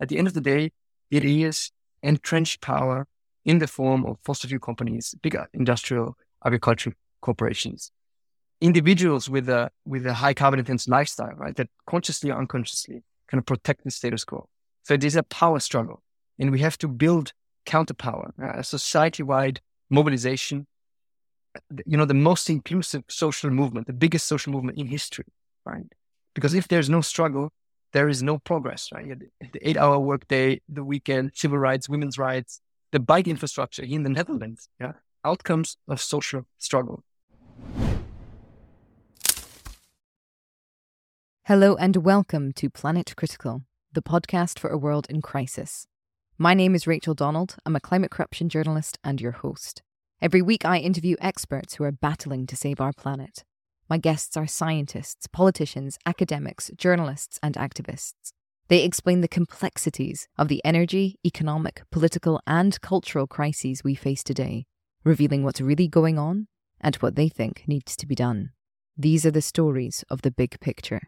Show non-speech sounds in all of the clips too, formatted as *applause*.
at the end of the day, it is entrenched power in the form of fossil fuel companies, big industrial agricultural corporations, individuals with a with a high carbon intense lifestyle, right? That consciously or unconsciously kind of protect the status quo. So it is a power struggle, and we have to build counterpower, uh, a society-wide mobilization. You know, the most inclusive social movement, the biggest social movement in history, right? Because if there's no struggle, there is no progress, right? The eight-hour workday, the weekend, civil rights, women's rights, the bike infrastructure in the Netherlands, yeah, outcomes of social struggle. Hello and welcome to Planet Critical, the podcast for a world in crisis. My name is Rachel Donald. I'm a climate corruption journalist and your host. Every week, I interview experts who are battling to save our planet. My guests are scientists, politicians, academics, journalists, and activists. They explain the complexities of the energy, economic, political, and cultural crises we face today, revealing what's really going on and what they think needs to be done. These are the stories of the big picture.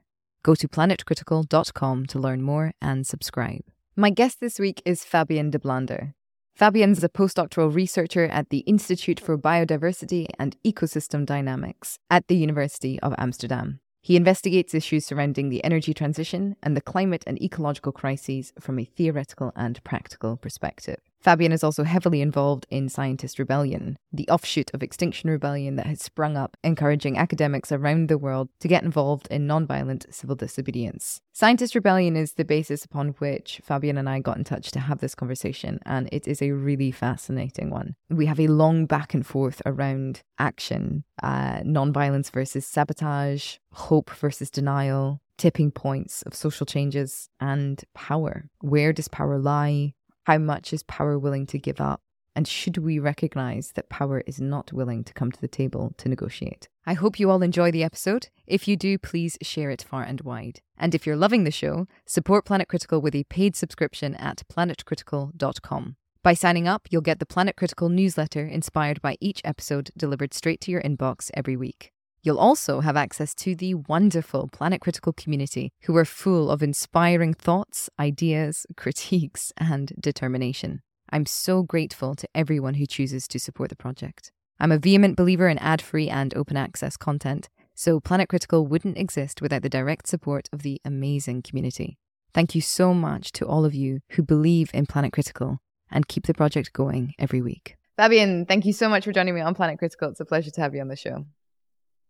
Go to planetcritical.com to learn more and subscribe. My guest this week is Fabian Dablander. Fabian is a postdoctoral researcher at the Institute for Biodiversity and Ecosystem Dynamics at the University of Amsterdam. He investigates issues surrounding the energy transition and the climate and ecological crises from a theoretical and practical perspective. Fabian is also heavily involved in Scientist Rebellion, the offshoot of Extinction Rebellion that has sprung up, encouraging academics around the world to get involved in nonviolent civil disobedience. Scientist Rebellion is the basis upon which Fabian and I got in touch to have this conversation, and it is a really fascinating one. We have a long back and forth around action, uh, nonviolence versus sabotage, hope versus denial, tipping points of social changes, and power. Where does power lie? How much is power willing to give up? And should we recognize that power is not willing to come to the table to negotiate? I hope you all enjoy the episode. If you do, please share it far and wide. And if you're loving the show, support Planet Critical with a paid subscription at planetcritical.com. By signing up, you'll get the Planet Critical newsletter inspired by each episode delivered straight to your inbox every week. You'll also have access to the wonderful Planet Critical community, who are full of inspiring thoughts, ideas, *laughs* critiques, and determination. I'm so grateful to everyone who chooses to support the project. I'm a vehement believer in ad free and open access content, so Planet Critical wouldn't exist without the direct support of the amazing community. Thank you so much to all of you who believe in Planet Critical and keep the project going every week. Fabian, thank you so much for joining me on Planet Critical. It's a pleasure to have you on the show.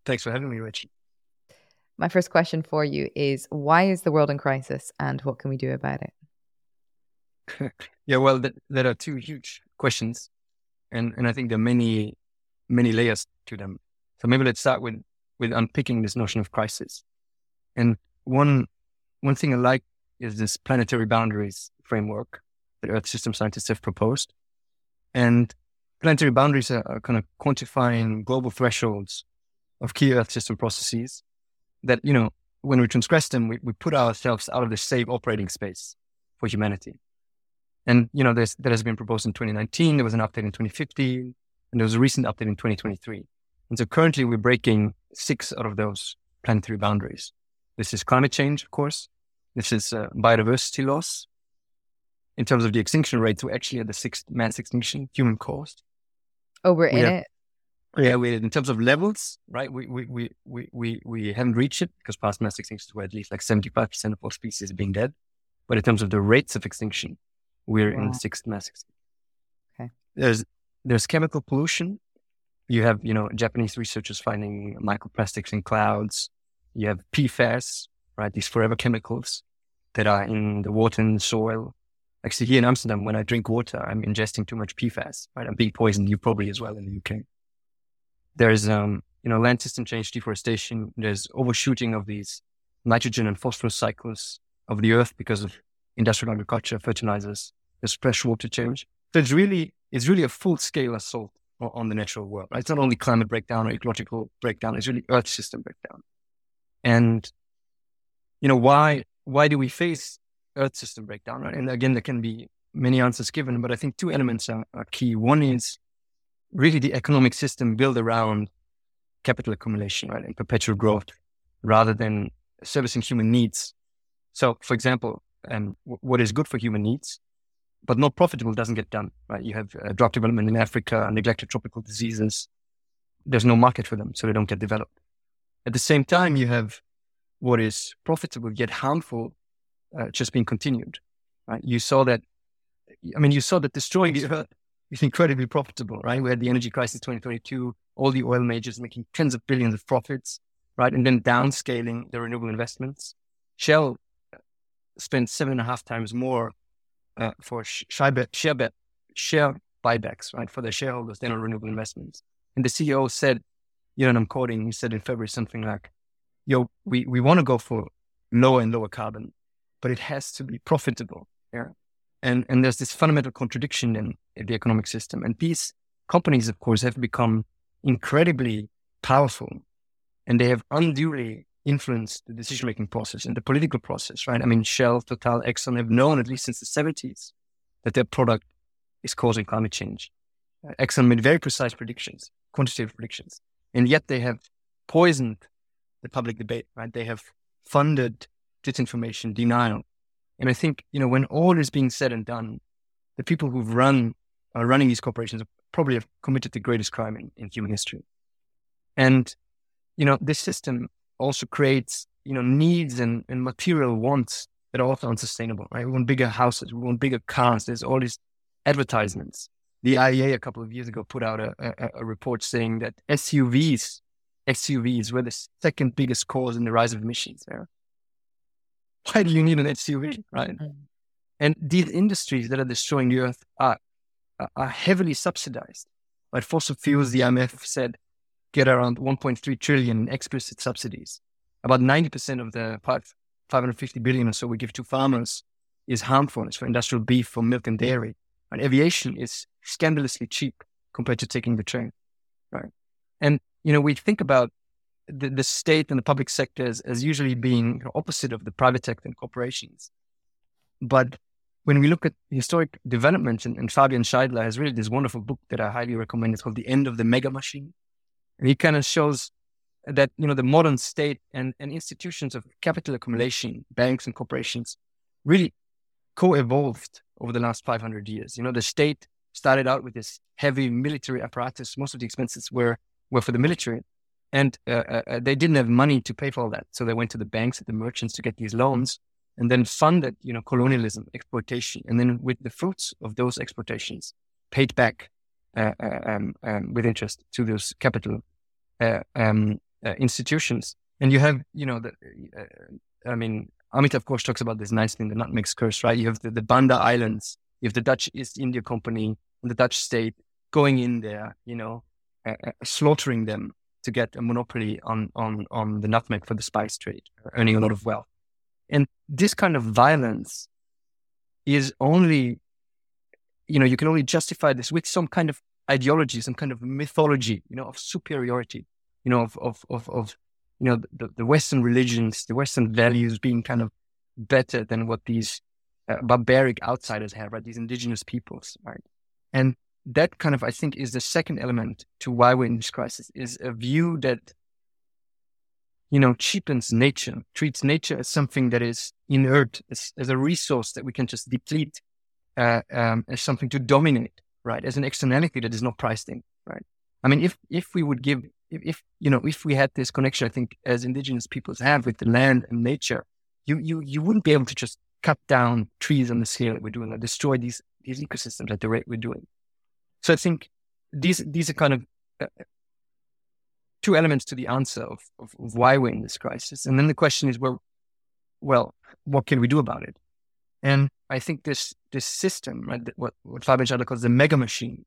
Thanks for having me, Richie. My first question for you is why is the world in crisis and what can we do about it? *laughs* yeah, well, th- there are two huge questions. And, and I think there are many, many layers to them. So maybe let's start with, with unpicking this notion of crisis. And one, one thing I like is this planetary boundaries framework that Earth system scientists have proposed. And planetary boundaries are, are kind of quantifying global thresholds of key Earth system processes that, you know, when we transgress them, we, we put ourselves out of the safe operating space for humanity. And, you know, this, that has been proposed in 2019. There was an update in 2015, and there was a recent update in 2023. And so currently we're breaking six out of those planetary boundaries. This is climate change, of course. This is uh, biodiversity loss. In terms of the extinction rates, we're actually at the sixth mass extinction, human caused. Oh, we're we in have, it. Yeah, we in terms of levels, right? We we we we we, haven't reached it because past mass extinctions were at least like seventy five percent of all species being dead. But in terms of the rates of extinction, we're wow. in the sixth mass extinction. Okay. There's there's chemical pollution. You have you know Japanese researchers finding microplastics in clouds. You have PFAS, right? These forever chemicals that are in the water and the soil. Actually, here in Amsterdam, when I drink water, I'm ingesting too much PFAS, right? I'm being poisoned. You probably as well in the UK. There's, um, you know, land system change, deforestation. There's overshooting of these nitrogen and phosphorus cycles of the earth because of industrial agriculture, fertilizers. There's freshwater change. So it's really, it's really a full scale assault on, the natural world. Right? It's not only climate breakdown or ecological breakdown. It's really earth system breakdown. And, you know, why, why do we face earth system breakdown? Right? And again, there can be many answers given, but I think two elements are, are key. One is really the economic system built around capital accumulation, right, and perpetual growth rather than servicing human needs. So, for example, um, what is good for human needs, but not profitable doesn't get done, right? You have uh, drug development in Africa, neglected tropical diseases. There's no market for them, so they don't get developed. At the same time, you have what is profitable yet harmful uh, just being continued, right? You saw that, I mean, you saw that destroying the earth is incredibly profitable, right? We had the energy crisis 2022, all the oil majors making tens of billions of profits, right? And then downscaling the renewable investments. Shell spent seven and a half times more uh, for share, share, share buybacks, right, for their shareholders than on renewable investments. And the CEO said, you know, and I'm quoting, he said in February something like, yo, we, we want to go for lower and lower carbon, but it has to be profitable. Yeah. And, and there's this fundamental contradiction in, the economic system. And these companies, of course, have become incredibly powerful and they have unduly influenced the decision making process and the political process, right? I mean, Shell, Total, Exxon have known, at least since the 70s, that their product is causing climate change. Uh, Exxon made very precise predictions, quantitative predictions, and yet they have poisoned the public debate, right? They have funded disinformation, denial. And I think, you know, when all is being said and done, the people who've run, are running these corporations probably have committed the greatest crime in, in human history. And, you know, this system also creates, you know, needs and, and material wants that are also unsustainable, right? We want bigger houses, we want bigger cars. There's all these advertisements. The IEA a couple of years ago put out a, a, a report saying that SUVs, SUVs were the second biggest cause in the rise of emissions. Yeah? Why do you need an SUV, right? Mm. And these industries that are destroying the earth are, are heavily subsidized. Right? Fossil fuels, the IMF said, get around 1.3 trillion in explicit subsidies. About 90% of the 550 billion or so we give to farmers is harmful. It's for industrial beef, for milk and dairy. And aviation is scandalously cheap compared to taking the train, right? And, you know, we think about the, the state and the public sector as, usually being opposite of the private sector and corporations. But when we look at historic developments, and, and Fabian Scheidler has really this wonderful book that I highly recommend. It's called The End of the Mega Machine. And he kind of shows that, you know, the modern state and, and institutions of capital accumulation, banks and corporations really co-evolved over the last 500 years. You know, the state started out with this heavy military apparatus. Most of the expenses were, were for the military. And uh, uh, uh they didn't have money to pay for all that. So they went to the banks the merchants to get these loans and then funded, you know, colonialism, exploitation. And then with the fruits of those exploitations, paid back uh, uh, um, um, with interest to those capital uh, um, institutions. And you have, you know, the, I mean, Amit, of course, talks about this nicely in the Nutmeg's Curse, right? You have the, the Banda Islands, you have the Dutch East India Company and the Dutch state going in there, you know, slaughtering them to get a monopoly on, on, on the nutmeg for the spice trade, earning a lot of wealth. And this kind of violence is only you know, you can only justify this with some kind of ideology, some kind of mythology, you know, of superiority, you know, of, of, of, of you know, the, the Western religions, the Western values being kind of better than what these uh, barbaric outsiders have, right? These indigenous peoples, right? And that kind of, I think, is the second element to why we're in this crisis is a view that, you know, cheapens nature, treats nature as something that is inert, as, as a resource that we can just deplete uh, um, as something to dominate, right? As an externality that is not priced in, right? I mean, if if we would give, if, if you know, if we had this connection, I think as indigenous peoples have with the land and nature, you you you wouldn't be able to just cut down trees on the scale that we're doing or destroy these these ecosystems at the rate we're doing. So I think these these are kind of uh, two elements to the answer of, of, of why we're in this crisis. And then the question is, well, well, what can we do about it? And I think this this system, right, what what Fabian Scheidler calls the mega machine,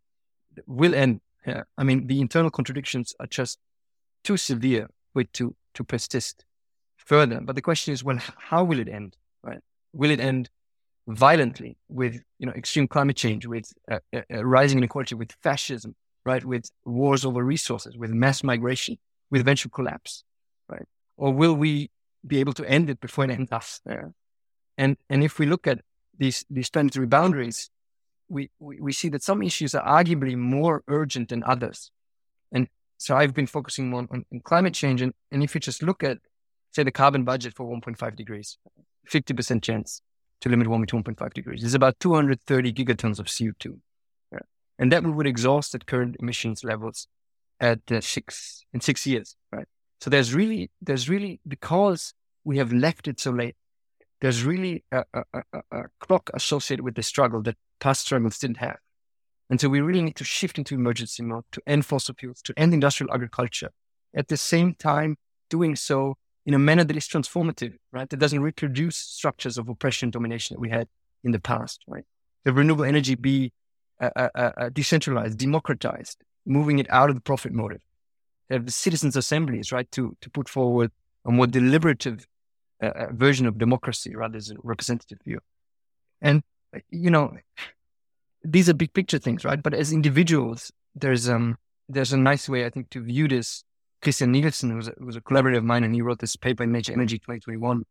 will end. Yeah. I mean, the internal contradictions are just too severe with to to persist further. But the question is, well, how will it end? Right? Will it end violently with you know extreme climate change, with uh, uh, uh rising inequality, with fascism, right? With wars over resources, with mass migration, with eventual collapse, right? Or will we be able to end it before it ends us? there? And and if we look at these these planetary boundaries, we, we, we see that some issues are arguably more urgent than others. And so I've been focusing more on, on climate change. And, and if you just look at, say, the carbon budget for 1.5 degrees, 50% chance. To limit warming to 1.5 degrees. It's about 230 gigatons of CO2. Yeah. And that would exhaust at current emissions levels at uh, six in six years, right? So there's really, there's really, because we have left it so late, there's really a, a, a, a clock associated with the struggle that past struggles didn't have. And so we really need to shift into emergency mode to end fossil fuels, to end industrial agriculture. At the same time, doing so in a manner that is transformative, right? That doesn't reproduce structures of oppression domination that we had in the past, right? The renewable energy be uh, uh, uh, uh, decentralized, democratized, moving it out of the profit motive. Have citizens' assemblies, right, to to put forward a more deliberative uh, uh, version of democracy rather than a representative view. And you know, these are big picture things, right? But as individuals, there's um there's a nice way I think to view this Kristian Nielsen, who was, a, who was a collaborator of mine, and he wrote this paper in Nature Energy 2021,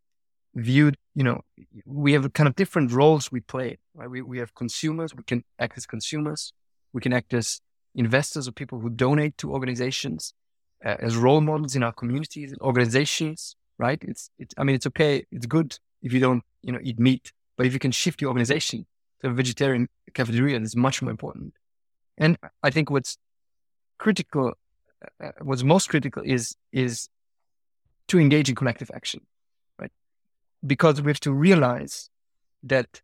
viewed, you know, we have kind of different roles we play, right? We, we have consumers, we can act as consumers, we can act as investors or people who donate to organizations, uh, as role models in our communities, and organizations, right? It's, it, I mean, it's okay, it's good if you don't, you know, eat meat, but if you can shift your organization to a vegetarian cafeteria, it's much more important. And I think what's critical what's most critical is is to engage in collective action, right? Because we have to realize that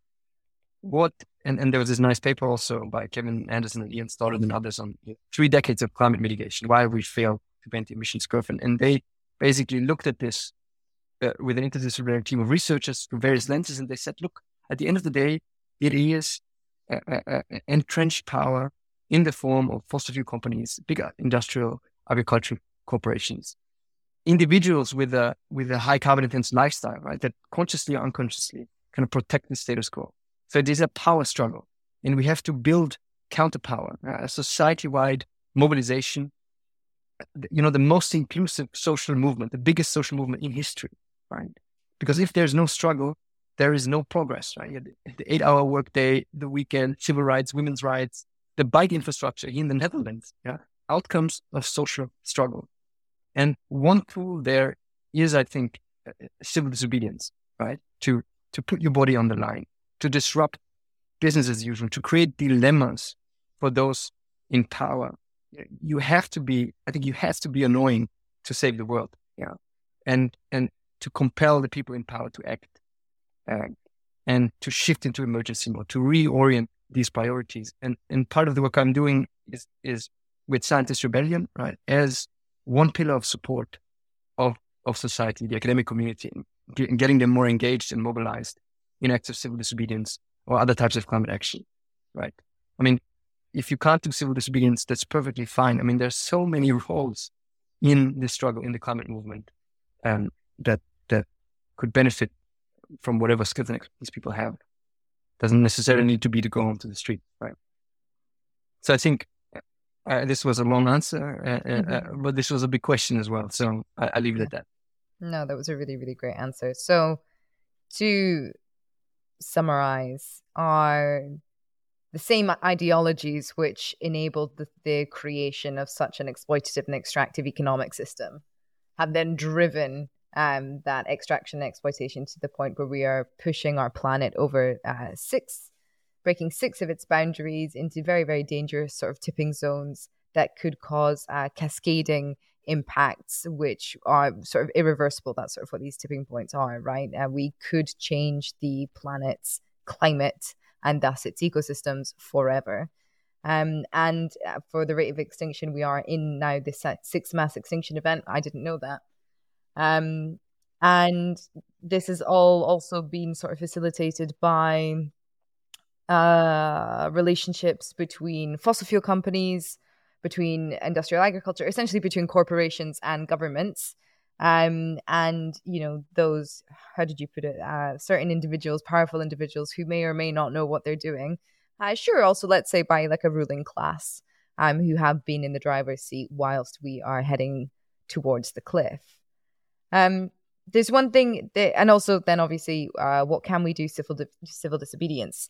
what and, and there was this nice paper also by Kevin Anderson and Ian Stoddard and others on three decades of climate mitigation, why we failed to bend the emissions curve, and, and they basically looked at this uh, with an interdisciplinary team of researchers through various lenses, and they said, look, at the end of the day, it is uh, uh, entrenched power in the form of fossil fuel companies, bigger industrial agricultural corporations, individuals with a with a high carbon intense lifestyle, right, that consciously or unconsciously kind of protect the status quo. So it is a power struggle, and we have to build counterpower, uh, a society-wide mobilization. You know, the most inclusive social movement, the biggest social movement in history, right? Because if there's no struggle, there is no progress, right? The eight-hour workday, the weekend, civil rights, women's rights, the bike infrastructure in the Netherlands, yeah, outcomes of social struggle. And one tool there is, I think, uh, uh, civil disobedience, right? To to put your body on the line, to disrupt business as usual, to create dilemmas for those in power. You have to be, I think, you have to be annoying to save the world, yeah, and and to compel the people in power to act, uh, and to shift into emergency mode, to reorient these priorities. And and part of the work I'm doing is is with Scientist Rebellion, right, as one pillar of support of, of society, the academic community, and getting them more engaged and mobilized in acts of civil disobedience or other types of climate action, right? I mean, if you can't do civil disobedience, that's perfectly fine. I mean, there's so many roles in the struggle, in the climate movement, um, that that could benefit from whatever skills expertise people have. Doesn't necessarily need to be to go onto the street, right? So I think uh, this was a long answer, uh, uh, uh, mm-hmm. but this was a big question as well. So I, I leave it at that. No, that was a really, really great answer. So to summarize, are the same ideologies which enabled the, the creation of such an exploitative and extractive economic system have then driven um, that extraction and exploitation to the point where we are pushing our planet over uh, six breaking six of its boundaries into very, very dangerous sort of tipping zones that could cause uh, cascading impacts, which are sort of irreversible. That's sort of what these tipping points are, right? Uh, we could change the planet's climate and thus its ecosystems forever. Um, and uh, for the rate of extinction, we are in now this uh, sixth mass extinction event. I didn't know that. Um, and this has all also been sort of facilitated by uh, relationships between fossil fuel companies, between industrial agriculture, essentially between corporations and governments. Um, and you know those how did you put it uh, certain individuals powerful individuals who may or may not know what they're doing uh, sure also let's say by like a ruling class um, who have been in the driver's seat whilst we are heading towards the cliff um, there's one thing that, and also then obviously uh, what can we do civil di- civil disobedience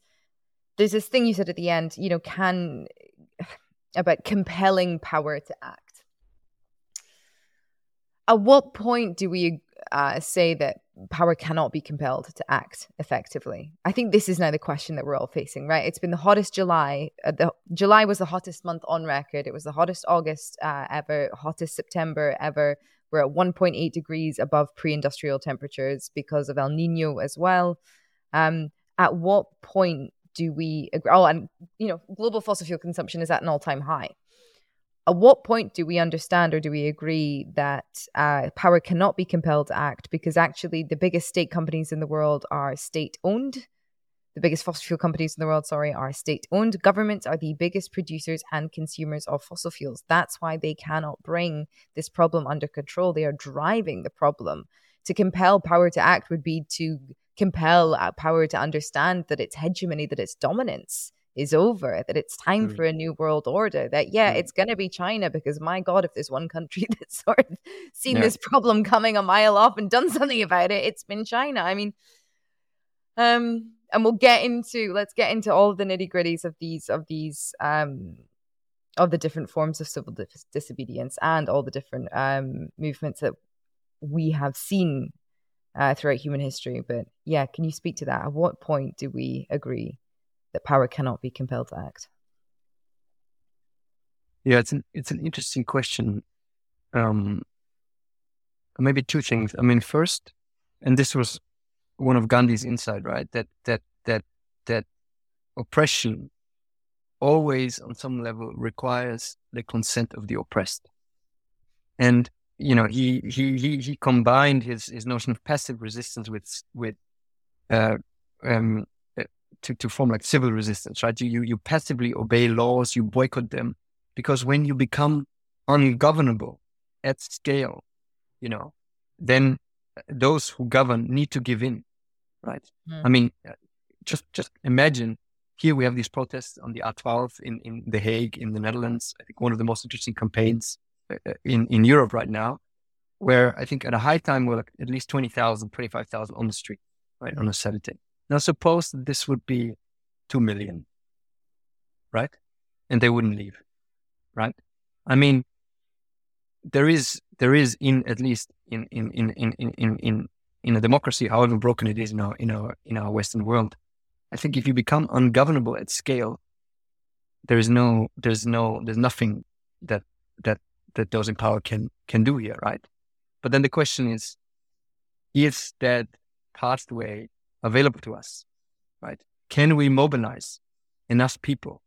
there's this thing you said at the end, you know, can *sighs* about compelling power to act. At what point do we uh, say that power cannot be compelled to act effectively? I think this is now the question that we're all facing, right? It's been the hottest July. Uh, the July was the hottest month on record. It was the hottest August uh, ever, hottest September ever. We're at 1.8 degrees above pre-industrial temperatures because of El Nino as well. Um, at what point do we agree? Oh, and you know, global fossil fuel consumption is at an all-time high at what point do we understand or do we agree that uh, power cannot be compelled to act because actually the biggest state companies in the world are state owned the biggest fossil fuel companies in the world sorry are state owned governments are the biggest producers and consumers of fossil fuels that's why they cannot bring this problem under control they are driving the problem to compel power to act would be to compel uh, power to understand that its hegemony that its dominance is over, that it's time mm. for a new world order, that, yeah, mm. it's going to be China because, my God, if there's one country *laughs* that's sort of seen yeah. this problem coming a mile off and done something about it, it's been China. I mean, um, and we'll get into, let's get into all the nitty gritties of these, of these, um, of the different forms of civil dis- disobedience and all the different um, movements that we have seen uh, throughout human history. But yeah, can you speak to that? At what point do we agree that power cannot be compelled to act? Yeah, it's an it's an interesting question. Um, maybe two things. I mean, first, and this was one of Gandhi's insight, right? That that that that oppression always, on some level, requires the consent of the oppressed. And you know, he he he he combined his his notion of passive resistance with with uh, um, to, to form like civil resistance, right? You, you, you passively obey laws, you boycott them. Because when you become ungovernable at scale, you know, then those who govern need to give in, right? Mm. I mean, uh, just just imagine here we have these protests on the A12 in, in The Hague in the Netherlands. I think one of the most interesting campaigns uh, uh, in, in Europe right now, where I think at a high time we're like at least 20,000, 25,000 on the street, right, on a Saturday. Now, suppose that this would be 2 million, right? And they wouldn't leave, right? I mean, there is, there is in, at least in, in, in, in, in, in, in a democracy, however broken it is in our, in our, in our Western world, I think if you become ungovernable at scale, there is no, there's no, there's nothing that, that, that those in power can, can do here, right? But then the question is, is that pathway available to us, right? Can we mobilize enough people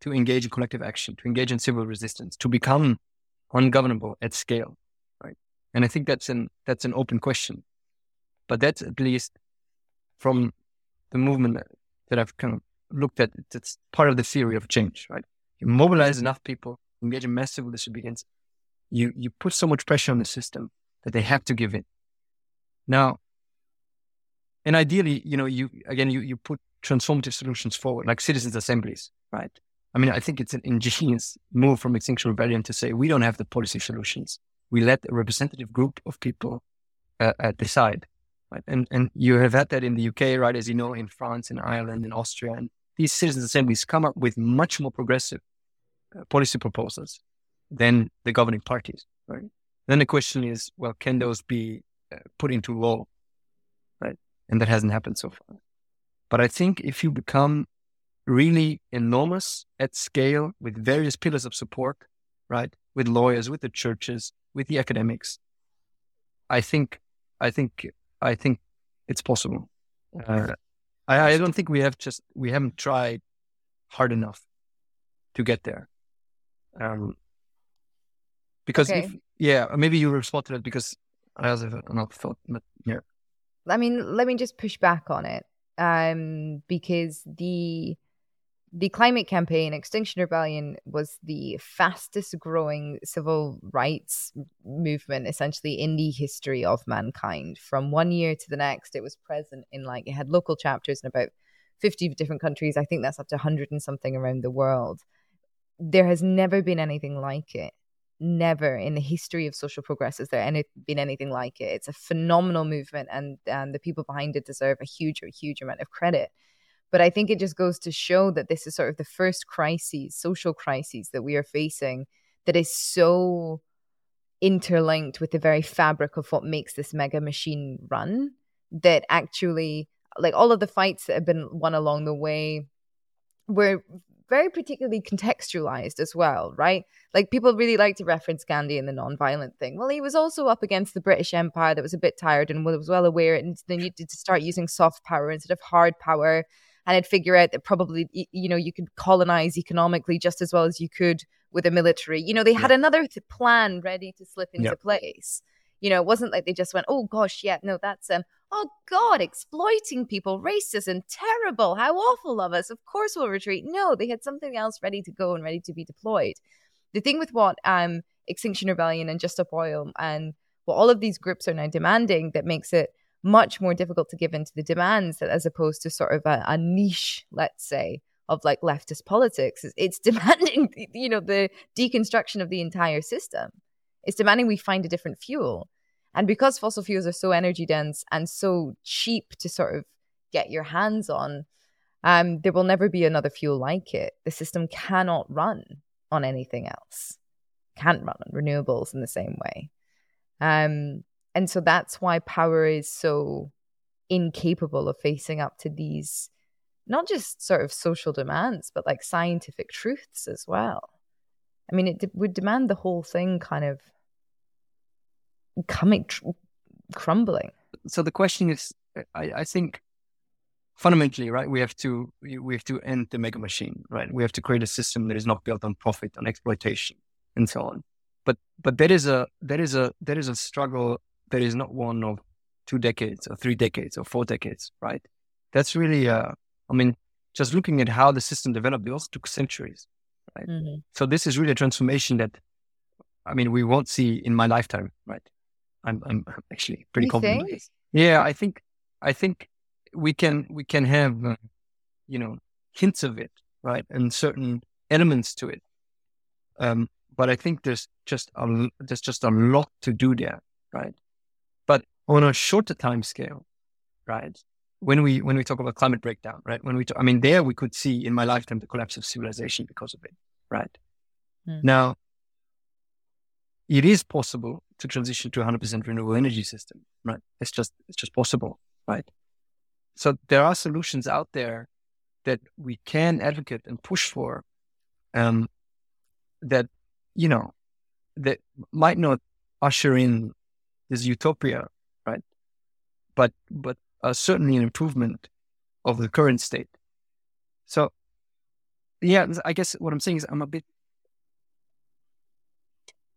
to engage in collective action, to engage in civil resistance, to become ungovernable at scale, right? And I think that's an that's an open question, but that's at least from the movement that I've kind of looked at. It's part of the theory of change, right? You mobilize enough people, engage in mass civil disobedience, you you put so much pressure on the system that they have to give in. Now, and ideally, you know, you again, you you put transformative solutions forward, like citizens' assemblies, right? I mean, I think it's an ingenious move from Extinction Rebellion to say we don't have the policy solutions. We let a representative group of people uh, uh, decide, right? And and you have had that in the UK, right? As you know, in France, in Ireland, in Austria, and these citizens' assemblies come up with much more progressive uh, policy proposals than the governing parties, right? Then the question is, well, can those be uh, put into law Right? and that hasn't happened so far. But I think if you become really enormous at scale with various pillars of support, right? With lawyers, with the churches, with the academics, I think, I think, I think it's possible. Uh, I, I don't think we have just, we haven't tried hard enough to get there. Um, because okay. if, yeah, maybe you respond to that because I also have another thought, but yeah. I mean, let me just push back on it um, because the the climate campaign, Extinction Rebellion, was the fastest growing civil rights movement essentially in the history of mankind. From one year to the next, it was present in like, it had local chapters in about 50 different countries. I think that's up to 100 and something around the world. There has never been anything like it never in the history of social progress has there any, been anything like it. It's a phenomenal movement, and and the people behind it deserve a huge, huge amount of credit. But I think it just goes to show that this is sort of the first crises, social crises that we are facing, that is so interlinked with the very fabric of what makes this mega machine run that actually like all of the fights that have been won along the way were very particularly contextualized as well, right? Like people really like to reference Gandhi in the non-violent thing. Well, he was also up against the British Empire that was a bit tired and was well aware and they needed to start using soft power instead of hard power. And I'd figure out that probably you know you could colonize economically just as well as you could with a military. You know, they had another th- plan ready to slip into place. You know, it wasn't like they just went, "Oh gosh, yeah, no, that's um, oh God, exploiting people, racist and terrible. How awful of us. Of course we'll retreat. No, they had something else ready to go and ready to be deployed. The thing with what um, Extinction Rebellion and Just Stop Oil and what all of these groups are now demanding that makes it much more difficult to give into the demands that as opposed to sort of a, a niche, let's say, of like leftist politics. It's *laughs* demanding, you know, the deconstruction of the entire system. It's demanding we find a different fuel. And because fossil fuels are so energy dense and so cheap to sort of get your hands on, um, there will never be another fuel like it. The system cannot run on anything else, can't run on renewables in the same way. Um, and so that's why power is so incapable of facing up to these, not just sort of social demands, but like scientific truths as well. I mean, it would demand the whole thing kind of coming tr- crumbling. So the question is, I, I think fundamentally, right, we have to we have to end the mega machine, right? We have to create a system that is not built on profit, on exploitation, and so on. But but that is a that is a that is a struggle that is not one of two decades or three decades or four decades, right? That's really, uh, I mean, just looking at how the system developed, it also took centuries, right? Mm-hmm. So this is really a transformation that, I mean, we won't see in my lifetime, right? I'm I'm *laughs* actually pretty you confident. Think? Yeah, I think I think we can we can have uh, you know hints of it, right, and certain elements to it. Um, but I think there's just a there's just a lot to do there, right? On a shorter time scale, right? When we when we talk about climate breakdown, right? When we talk, I mean, there we could see in my lifetime the collapse of civilization because of it, right? Mm. Now, it is possible to transition to 100% renewable energy system, right? It's just it's just possible, right? So there are solutions out there that we can advocate and push for, um, that you know that might not usher in this utopia? But but uh, certainly an improvement of the current state. So, yeah, I guess what I'm saying is I'm a bit,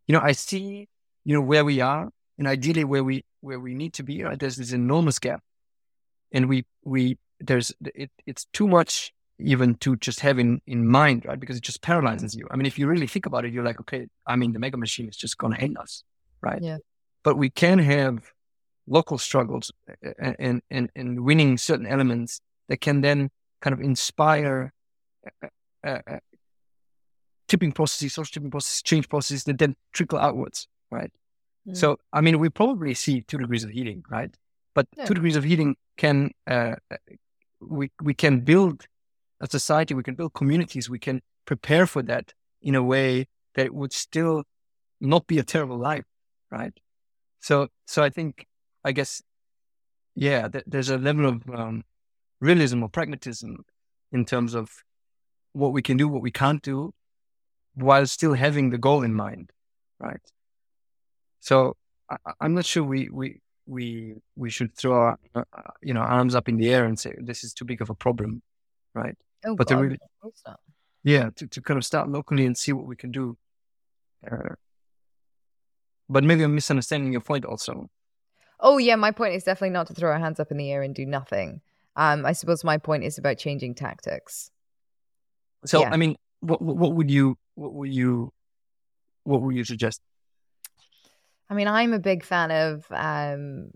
you know, I see you know, where we are and ideally where we where we need to be. Right? There's this enormous gap, and we we there's it, it's too much even to just have in, in mind, right? Because it just paralyzes you. I mean, if you really think about it, you're like, okay, I mean, the mega machine is just going to end us, right? Yeah. But we can have local struggles and, and, and winning certain elements that can then kind of inspire uh, uh, uh tipping processes, social tipping processes, change processes that then trickle outwards, right? Mm. So, I mean, we probably see two degrees of heating, right? But yeah. two degrees of heating can uh, uh, we we can build a society, we can build communities, we can prepare for that in a way that would still not be a terrible life, right? So, so I think, I guess, yeah, th- there's a level of um, realism or pragmatism in terms of what we can do, what we can't do, while still having the goal in mind, right? So I, am not sure we we we we should throw our uh, you know arms up in the air and say this is too big of a problem, right? Oh, but God, to really, yeah, to, to kind of start locally and see what we can do. Uh, but maybe I'm misunderstanding your point also. Oh yeah, my point is definitely not to throw our hands up in the air and do nothing. Um, I suppose my point is about changing tactics. So yeah. I mean, what what would you what would you what would you suggest? I mean, I'm a big fan of um,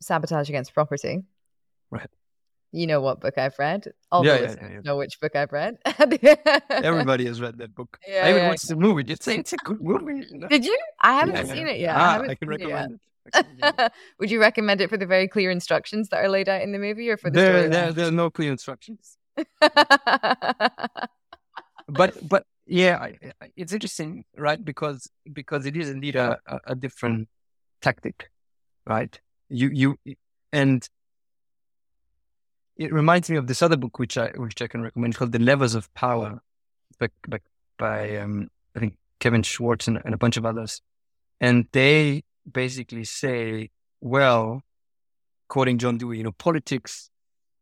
sabotage against property. Right. You know what book I've read. All yeah, yeah, yeah, know which book I've read. *laughs* Everybody has read that book. Yeah, I even watched the movie. Just say it's a good movie. Did you? I haven't seen it yet. Ah, I, I can recommend it. *laughs* Would you recommend it for the very clear instructions that are laid out in the movie, or for the there? There, there are no clear instructions. *laughs* but but yeah, it's interesting, right? Because because it is indeed a, a different tactic, right? You you and it reminds me of this other book which I which I can recommend called The Levers of Power, by by, by um, I think Kevin Schwartz and, and a bunch of others, and they basically say, well, quoting John Dewey, you know, politics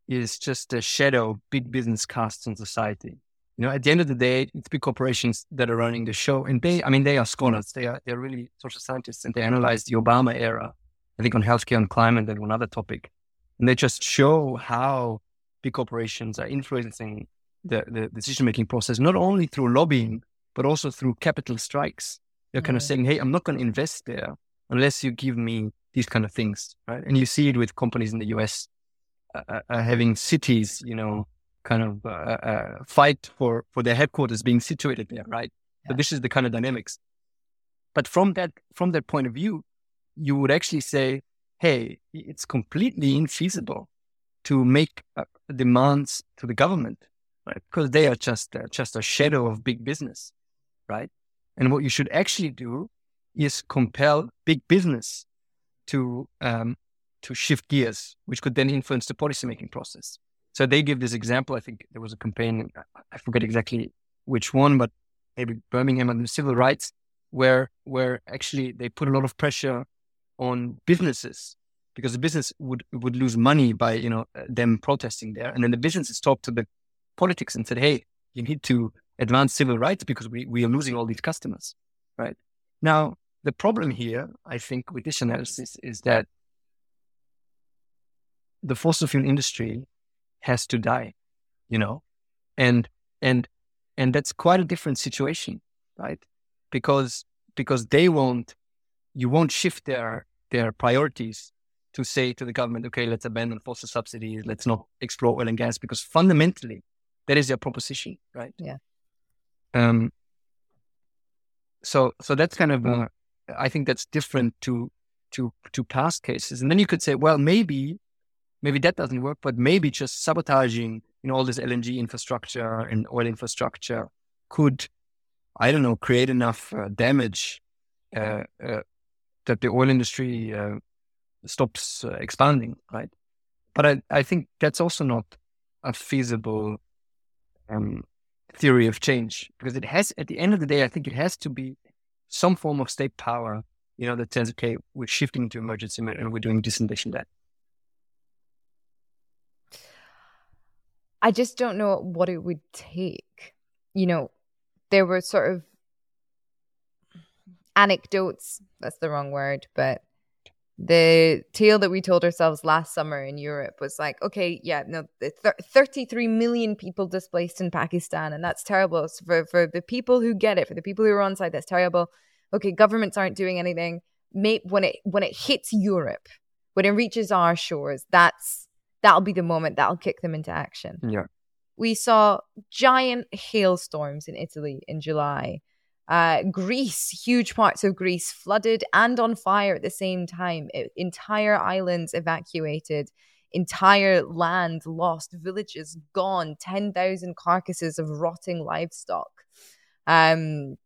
is just a shadow big business casts on society. You know, at the end of the day, it's big corporations that are running the show, and they, I mean, they are scholars. They are they're really social scientists, and they analyze the Obama era, I think, on healthcare and climate and one other topic, and they just show how big corporations are influencing the, the decision making process, not only through lobbying, but also through capital strikes. They're mm-hmm. kind of mm. saying, hey, I'm not going to invest there unless you give me these kind of things, right? And you see it with companies in the US uh, uh, uh, having cities, you know, kind of uh, uh, fight for, for their headquarters being situated there, right? Yeah. So this is the kind of dynamics. But from that from that point of view, you would actually say, hey, it's completely infeasible to make uh, demands to the government, right? Because they are just just a shadow of big business, right? And what you should actually do is compel big business to um, to shift gears, which could then influence the policymaking process. So they give this example. I think there was a campaign, I forget exactly which one, but maybe Birmingham and the civil rights, where where actually they put a lot of pressure on businesses because the business would would lose money by you know them protesting there, and then the businesses talked to the politics and said, "Hey, you need to advance civil rights because we we are losing all these customers." Right now, the problem here, I think, with this analysis is that the fossil fuel industry has to die, you know, and and and that's quite a different situation, right? Because because they won't, you won't shift their their priorities to say to the government, okay, let's abandon fossil subsidies, let's not explore oil and gas, because fundamentally that is their proposition, right? Yeah. Um. So so that's kind of uh, I think that's different to to to past cases, and then you could say, well, maybe maybe that doesn't work, but maybe just sabotaging, you know, all this LNG infrastructure and oil infrastructure could, I don't know, create enough uh, damage uh, uh, that the oil industry uh, stops uh, expanding, right? But I, I think that's also not a feasible um, theory of change because it has, at the end of the day, I think it has to be some form of state power, you know, that says, okay, we're shifting to emergency and we're doing this and that. I just don't know what it would take. You know, there were sort of anecdotes, that's the wrong word, but the tale that we told ourselves last summer in Europe was like, okay, yeah, no, th- 33 million people displaced in Pakistan, and that's terrible. So for, for the people who get it, for the people who are on site, that's terrible. Okay, governments aren't doing anything. May, when it when it hits Europe, when it reaches our shores, that's that'll be the moment that'll kick them into action. Yeah. We saw giant hailstorms in Italy in July. Uh, Greece, huge parts of Greece flooded and on fire at the same time. It, entire islands evacuated, entire land lost, villages gone, 10,000 carcasses of rotting livestock um,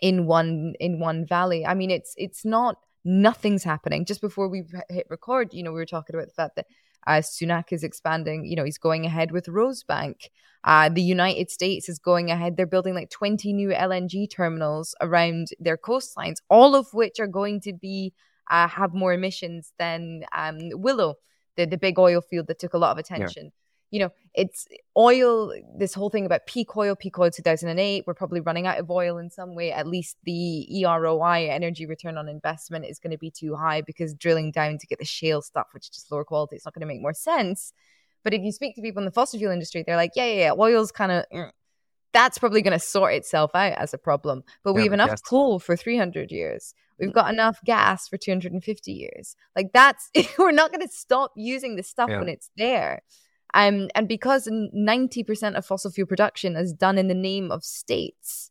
in one in one valley. I mean, it's it's not nothing's happening. Just before we hit record, you know, we were talking about the fact that uh, Sunak is expanding. You know, he's going ahead with Rosebank. Uh, the United States is going ahead. They're building like 20 new LNG terminals around their coastlines, all of which are going to be uh, have more emissions than um, Willow, the the big oil field that took a lot of attention. Yeah you know, it's oil, this whole thing about peak oil, peak oil 2008, we're probably running out of oil in some way. At least the EROI, energy return on investment, is going to be too high because drilling down to get the shale stuff, which is just lower quality, it's not going to make more sense. But if you speak to people in the fossil fuel industry, they're like, yeah, yeah, yeah, oil's kind of, mm, that's probably going to sort itself out as a problem. But we have enough yes. coal for 300 years. We've got enough gas for 250 years. Like that's, *laughs* we're not going to stop using the stuff yeah. when it's there. Um, and because 90% of fossil fuel production is done in the name of states,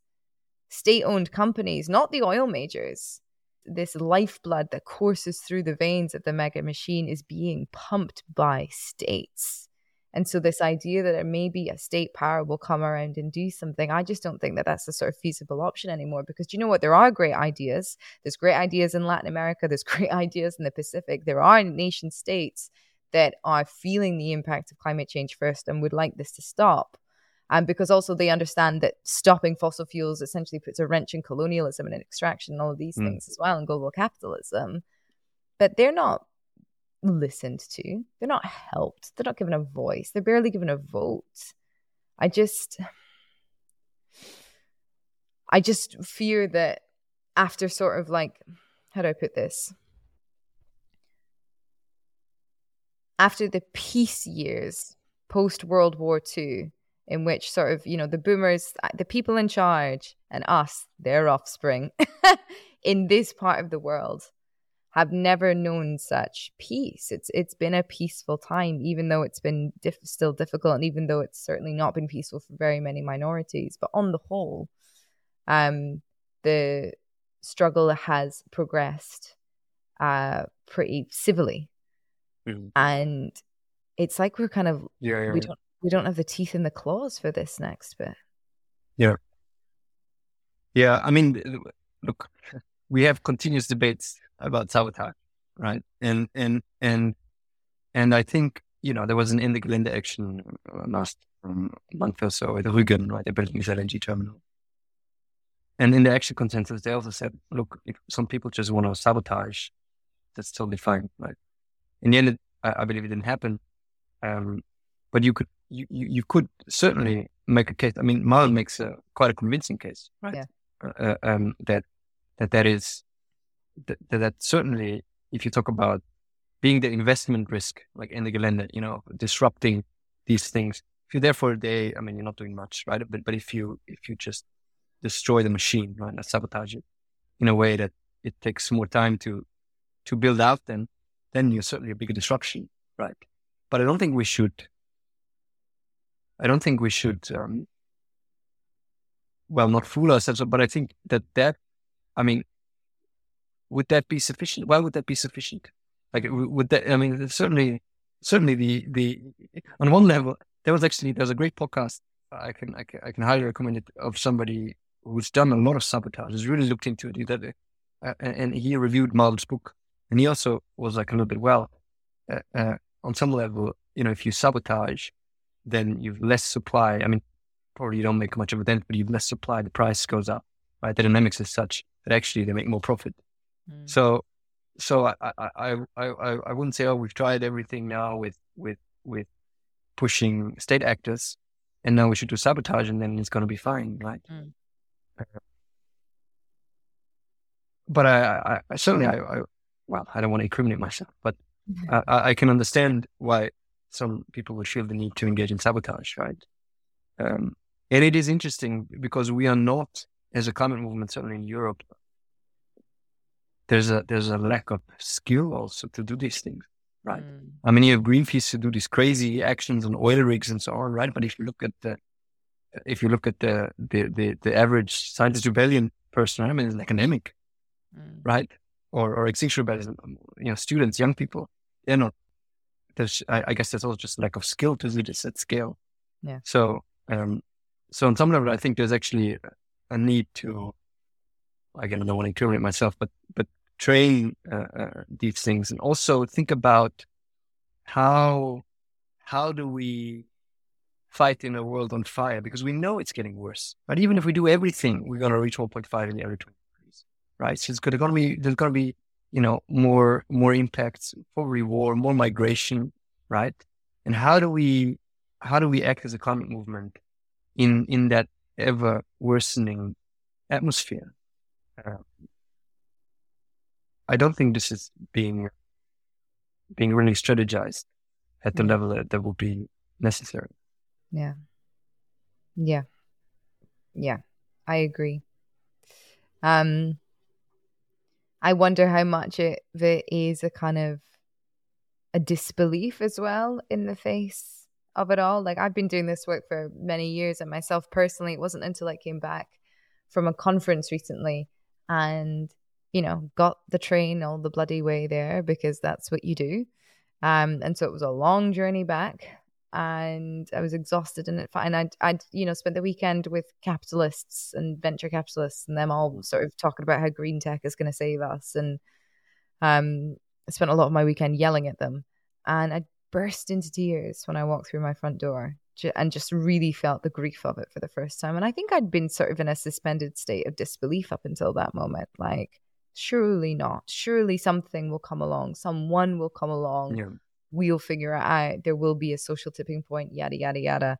state owned companies, not the oil majors, this lifeblood that courses through the veins of the mega machine is being pumped by states. And so, this idea that there may be a state power will come around and do something, I just don't think that that's a sort of feasible option anymore. Because do you know what? There are great ideas. There's great ideas in Latin America, there's *laughs* great ideas in the Pacific. There are nation states that are feeling the impact of climate change first and would like this to stop. And because also they understand that stopping fossil fuels essentially puts a wrench in colonialism and extraction and all of these mm. things as well, and global capitalism. But they're not listened to. They're not helped. They're not given a voice. They're barely given a vote. I just I just fear that after sort of like how do I put this? After the peace years post World War II, in which sort of, you know, the boomers, the people in charge, and us, their offspring, *laughs* in this part of the world, have never known such peace. It's it's been a peaceful time, even though it's been diff- still difficult, and even though it's certainly not been peaceful for very many minorities. But on the whole, um, the struggle has progressed uh, pretty civilly, mm-hmm. and it's like we're kind of yeah, yeah, we don't we don't have the teeth and the claws for this next bit. Yeah, yeah. I mean, look, we have continuous debates about sabotage, right? And and and and I think you know there was an Ende Gelände action last um, month or so at Rügen, right? They're building this LNG terminal. And in the action consensus, they also said, look, if some people just want to sabotage, that's totally fine, right? In the end, it, I, I, believe it didn't happen. Um, but you could, you, you, you, could certainly make a case. I mean, Malm makes a quite a convincing case, right? Yeah. Uh, uh um, that, that that is that, that certainly, if you talk about being the investment risk, like Ende Gelände, you know, disrupting these things, if you're there for a day, I mean, you're not doing much, right? But but if you if you just destroy the machine, right, and sabotage it in a way that it takes more time to to build out, then then you're certainly a bigger disruption, right? But I don't think we should. I don't think we should. Um, well, not fool ourselves, but I think that that, I mean, would that be sufficient? Why would that be sufficient? Like, would that? I mean, certainly, certainly the the on one level, there was actually there's a great podcast I can I can, I can highly recommend it of somebody who's done a lot of sabotage. Has really looked into it. That, uh, and he reviewed Malm's book, and he also was like a little bit well. Uh, uh, on some level, you know, if you sabotage, then you've less supply. I mean, probably you don't make much of a dent, but you've less supply. The price goes up, right? The dynamics is such that actually they make more profit. Mm. So, so I, I, I, I, I wouldn't say, oh, we've tried everything now with, with, with pushing state actors and now we should do sabotage and then it's going to be fine. Right. Mm. Uh, but I, I, I certainly, I, I, well, I don't want to incriminate myself, but *laughs* I, I, can understand why some people would feel the need to engage in sabotage, right? Um, and it is interesting because we are not, as a climate movement, certainly in Europe, there's a there's a lack of skill also to do these things, right? Mm. I mean, you have Greenpeace to do these crazy actions on oil rigs and so on, right? But if you look at the if you look at the the the, the average scientist rebellion person, I mean, it's an academic, mm. right? Or or extinction rebellion, you know, students, young people, they're not. There's, I, I guess, there's also just lack of skill to do this at scale. Yeah. So, um, so on some level, I think there's actually a need to. Again, I don't want to incriminate myself, but but train uh, uh, these things and also think about how how do we fight in a world on fire because we know it's getting worse but even if we do everything we're going to reach 1.5 in the every 20 degrees right so it's going to be there's going to be you know more more impacts probably war more migration right and how do we how do we act as a climate movement in in that ever worsening atmosphere uh, I don't think this is being being really strategized at the level that, that would be necessary. Yeah. Yeah. Yeah. I agree. Um I wonder how much it, it is a kind of a disbelief as well in the face of it all. Like I've been doing this work for many years and myself personally, it wasn't until I came back from a conference recently and you know, got the train all the bloody way there because that's what you do. Um, and so it was a long journey back. And I was exhausted and it and I'd, I'd you know spent the weekend with capitalists and venture capitalists and them all sort of talking about how green tech is going to save us and um I spent a lot of my weekend yelling at them. And I burst into tears when I walked through my front door and just really felt the grief of it for the first time. And I think I'd been sort of in a suspended state of disbelief up until that moment like surely not. Surely something will come along. Someone will come along yeah we'll figure it out. There will be a social tipping point, yada, yada, yada.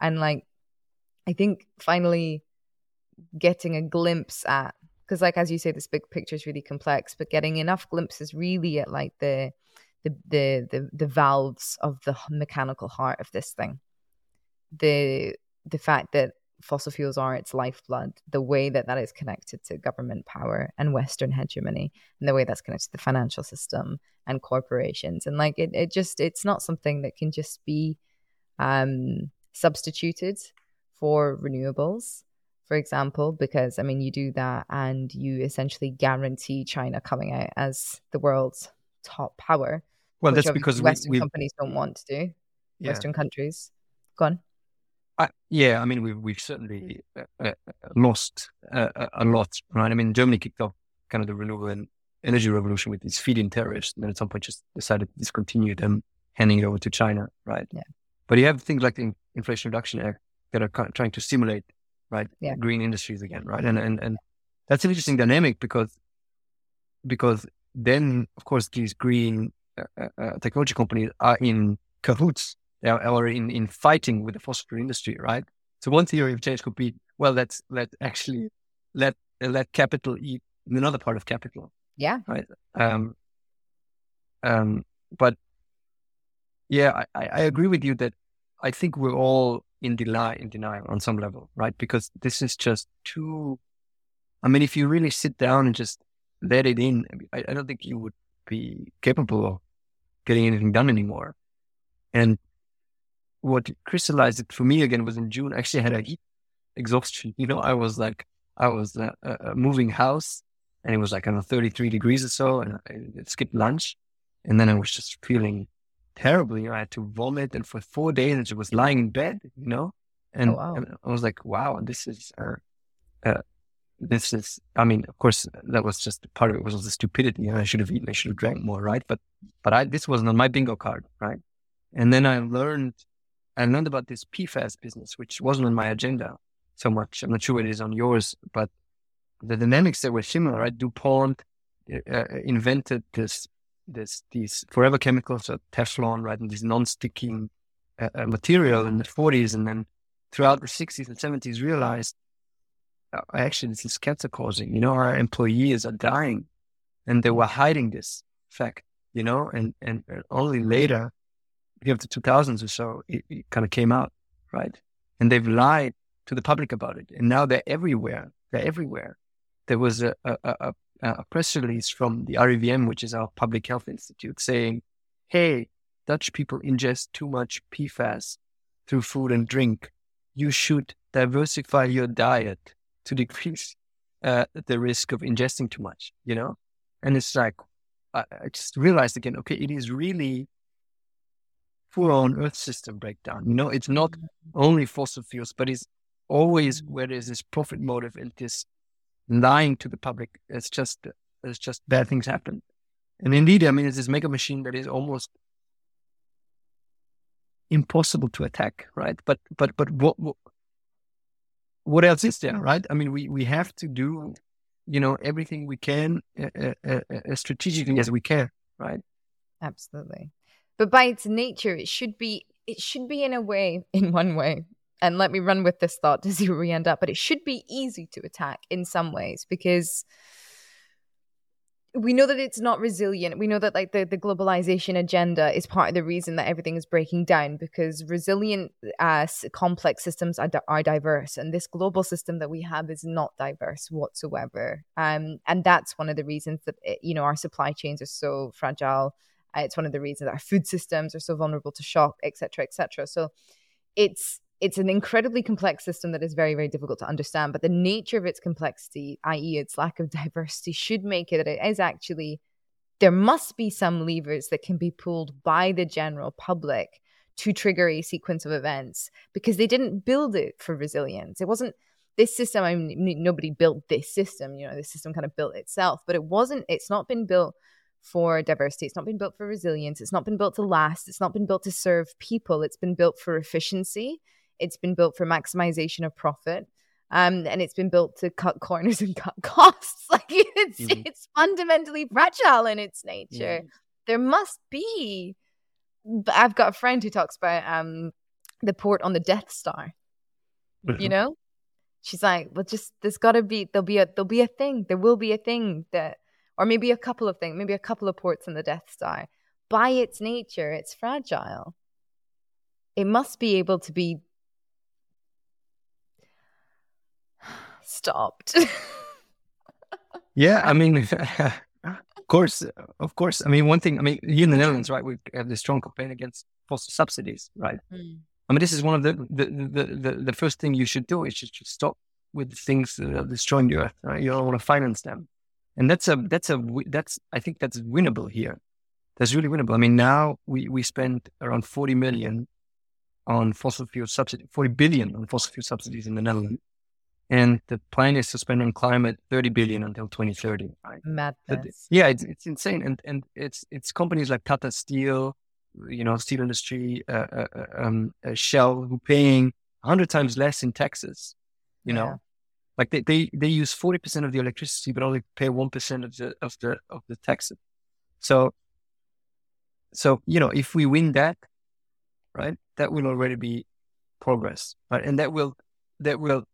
And like, I think finally getting a glimpse at, because like, as you say, this big picture is really complex, but getting enough glimpses really at like the, the, the, the, the valves of the mechanical heart of this thing. The, the fact that fossil fuels are its lifeblood, the way that that is connected to government power and Western hegemony, and the way that's connected to the financial system and corporations. And like it, it just, it's not something that can just be um, substituted for renewables, for example, because I mean, you do that and you essentially guarantee China coming out as the world's top power. Well, that's because Western we, companies don't want to do. Yeah. Western countries. Go Uh, yeah, I mean, we've we've certainly uh, uh, lost uh, a lot, right? I mean, Germany kicked off kind of the renewable energy revolution with these feed-in tariffs, and then at some point just decided to discontinue them, handing it over to China, right? Yeah. But you have things like the Inflation Reduction Act that are trying to stimulate, right, yeah. green industries again, right? And and and that's an interesting dynamic because because then, of course, these green uh, uh, technology companies are in cahoots or in, in fighting with the fossil fuel industry, right? So one theory of change could be, well, let's let actually let let capital eat another part of capital. Yeah. Right. Um. Um. But yeah, I, I agree with you that I think we're all in denial in denial on some level, right? Because this is just too. I mean, if you really sit down and just let it in, I, I don't think you would be capable of getting anything done anymore. And what crystallized it for me again was in June. I actually had a heat exhaustion. You know, I was like, I was uh, uh, moving house and it was like, I know, 33 degrees or so. And I, I skipped lunch. And then I was just feeling terribly. You know, I had to vomit. And for four days, I was lying in bed, you know? And, oh, wow. I was like, wow, this is, uh, uh, this is, I mean, of course, that was just part of it was the stupidity. And I should have eaten, I should have drank more, right? But, but I, this wasn't my bingo card, right? And then I learned I learned about this PFAS business, which wasn't on my agenda so much. I'm not sure it is on yours, but the dynamics that were similar, right? DuPont uh, uh, invented this, this, these forever chemicals, uh, Teflon, right? And this non-sticking uh, uh material in the 40s. And then throughout the 60s and 70s realized, uh, actually, this is cancer causing. You know, our employees are dying and they were hiding this fact, you know, and, and only later of the 2000s or so, it, it kind of came out, right? And they've lied to the public about it. And now they're everywhere. They're everywhere. There was a, a, a, a press release from the RIVM, which is our public health institute, saying, hey, Dutch people ingest too much PFAS through food and drink. You should diversify your diet to decrease *laughs* uh, the risk of ingesting too much, you know? And it's like, I, I just realized again, okay, it is really full on Earth system breakdown. You know, it's not mm-hmm. only fossil fuels, but it's always where there's this profit motive and this lying to the public. It's just, it's just bad things happen. And indeed, I mean, it's this mega machine that is almost impossible to attack, right? But, but, but what, what, what else is there, right? I mean, we, we have to do, you know, everything we can uh, uh, uh, as strategically as we can, right? Absolutely but by its nature it should be it should be in a way *laughs* in one way and let me run with this thought to *laughs* see where we end up but it should be easy to attack in some ways because we know that it's not resilient. We know that like the, the globalization agenda is part of the reason that everything is breaking down because resilient uh, complex systems are, are diverse and this global system that we have is not diverse whatsoever. Um, and that's one of the reasons that it, you know our supply chains are so fragile it's one of the reasons our food systems are so vulnerable to shock, etc., etc. So it's it's an incredibly complex system that is very, very difficult to understand. But the nature of its complexity, i.e., its lack of *laughs* diversity, should make it that it is actually there must be some levers that can be pulled by the general public to trigger a sequence of events because they didn't build it for resilience. It wasn't this system. I mean, nobody built this system. You know, the system kind of built itself, but it wasn't. It's not been built for diversity. It's not been built for resilience. It's not been built to last. It's not been built to serve people. It's been built for efficiency. It's been built for maximization of profit. Um, and it's been built to cut corners *laughs* and cut costs. *laughs* Like it's mm-hmm. it's fundamentally fragile in its nature. There must be. I've got a friend who talks about um, the port on the Death Star. You mm-hmm. know, she's like, well, just there's got to be there'll be a there'll be a thing. There will be a thing that or maybe a couple of things, maybe a couple of ports in the Death Star. By its nature, it's fragile. It must be able to be *sighs* stopped. *laughs* yeah, I mean, *laughs* of course, of course. I mean, one thing. I mean, in the Netherlands, right, we have this strong campaign against fossil subsidies, right? Mm. I mean, this is one of the the, the the, the first thing you should do is just stop with the things that are destroying the earth. Right? You don't want to finance them and that's a that's a that's I think that's winnable here. That's really winnable. I mean, now we we spend around forty million on fossil fuel subsidy, forty billion on fossil fuel subsidies in the Netherlands, and the plan is to spend on climate thirty billion until twenty thirty. Right? Madness. yeah, it's it's insane, and and it's it's companies like Tata Steel, you know, steel industry, uh, uh, uh um, uh, Shell, who paying hundred times less in taxes. You yeah. know, like they, they, they use 40% of the electricity, but only pay 1% of the, of the, of the taxes. So, so, you know, if we win that, right, that will already be progress, right? And that will, that will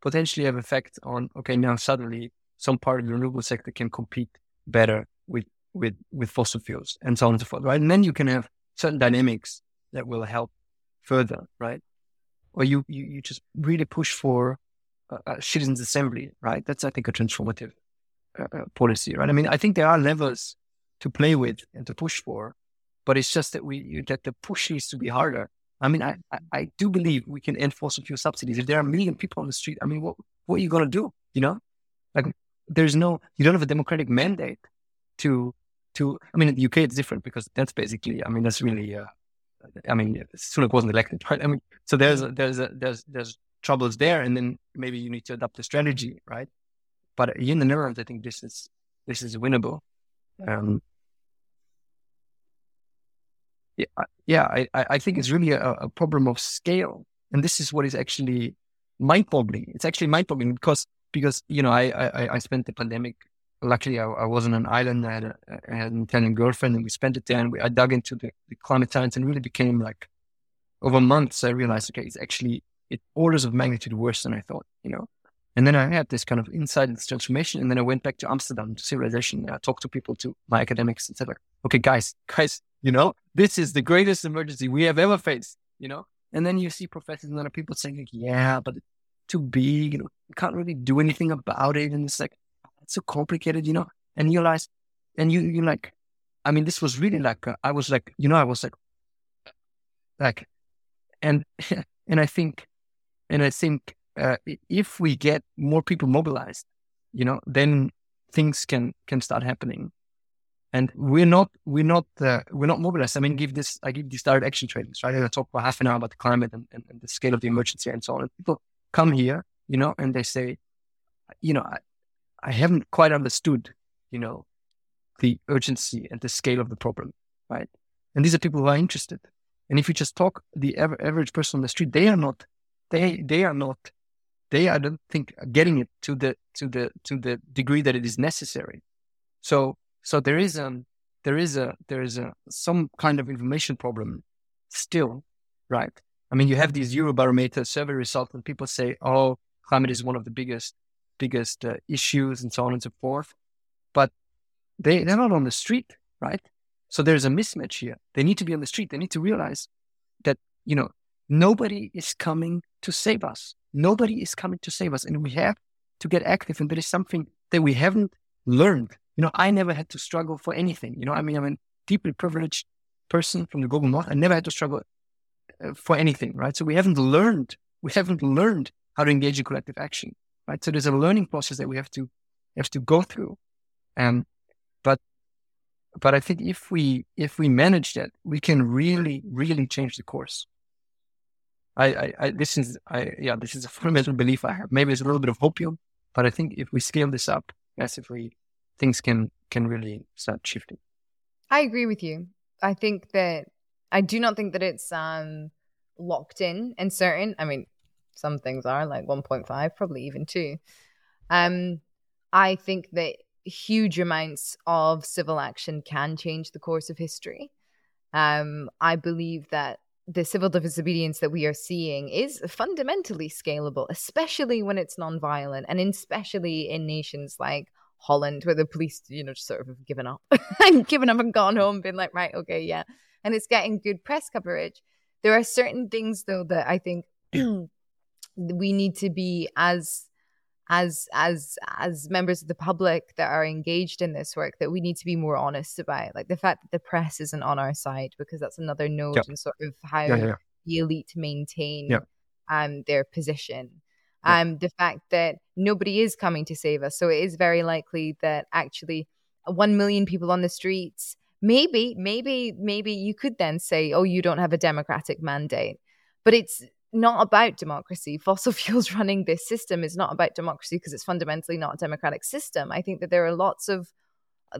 potentially have effect on, okay, now suddenly some part of the renewable sector can compete better with, with, with fossil fuels and so on and so forth, right? And then you can have certain dynamics that will help further, right? Or you, you, you just really push for uh, citizens assembly, right? That's I think a transformative uh, uh, policy, right? I mean, I think there are levels to play with and to push for, but it's just that we that the push needs to be harder. I mean, I, I, I do believe we can enforce a few subsidies. If there are a million people on the street, I mean, what what are you gonna do? You know, like there's no you don't have a democratic mandate to to. I mean, in the UK it's different because that's basically. I mean, that's really. Uh, I mean, Sunak wasn't elected, right? I mean, so there's a, there's a, there's there's troubles there, and then maybe you need to adopt a strategy, right? But in the Netherlands, I think this is this is winnable. Um, yeah, yeah, I, I think it's really a, a problem of scale, and this is what is actually mind-boggling. It's actually mind-boggling because because you know I I, I spent the pandemic. Luckily, I, I was on an island. I had, a, I had an Italian girlfriend, and we spent it there. And we, I dug into the, the climate science and really became like over months. I realized, okay, it's actually it orders of magnitude worse than I thought, you know. And then I had this kind of insight and transformation. And then I went back to Amsterdam to civilization. I talked to people, to my academics and said like, okay, guys, guys, you know, this is the greatest emergency we have ever faced, you know? And then you see professors and other people saying like, yeah, but it's too big, you know, you can't really do anything about it. And it's like, it's so complicated, you know? And you realize, and you, you like, I mean, this was really like, uh, I was like, you know, I was like, like, and, *laughs* and I think and I think uh, if we get more people mobilized, you know, then things can can start happening. And we're not we're not uh, we're not mobilized. I mean, give this I give these direct action trainings, right? I talk for half an hour about the climate and, and, and, the scale of the emergency and so on. And people come here, you know, and they say, you know, I, I haven't quite understood, you know, the urgency and the scale of the problem, right? And these are people who are interested. And if you just talk the average person on the street, they are not they they are not they I don't think getting it to the to the to the degree that it is necessary. So so there is um there is a there is a some kind of information problem still, right? I mean, you have these Eurobarometer survey results, and people say, "Oh, climate is one of the biggest biggest uh, issues," and so on and so forth. But they they're not on the street, right? So there's a mismatch here. They need to be on the street. They need to realize that you know nobody is coming to save us. Nobody is coming to save us. And we have to get active. And that is something that we haven't learned. You know, I never had to struggle for anything. You know, I mean, I'm a deeply privileged person from the global north. I never had to struggle uh, for anything, right? So we haven't learned, we haven't learned how to engage in collective action, right? So there's a learning process that we have to have to go through. Um, but but I think if we if we manage that, we can really really change the course. I, I, this is I yeah this is a *laughs* fundamental belief I have. Maybe it's a little bit of hopium, but I think if we scale this up massively, things can can really start shifting. I agree with you. I think that I do not think that it's um locked in and certain. I mean, some things are like 1.5, probably even two. Um, I think that huge amounts of civil action can change the course of history. Um, I believe that the civil disobedience that we are seeing is fundamentally scalable, especially when it's nonviolent, and especially in nations like Holland, where the police, you know, just sort of have given up *laughs* and given up and gone home, been like, right, okay, yeah, and it's getting good press coverage. There are certain things though that I think *clears throat* we need to be as as as as members of the public that are engaged in this work that we need to be more honest about like the fact that the press isn't on our side because that's another node yep. in sort of how yeah, yeah. the elite maintain yep. um their position yep. um the fact that nobody is coming to save us so it is very likely that actually 1 million people on the streets maybe maybe maybe you could then say oh you don't have a democratic mandate but it's not about democracy. *laughs* Fossil fuels running this system is not about democracy because it's fundamentally not a democratic system. I think that there are lots of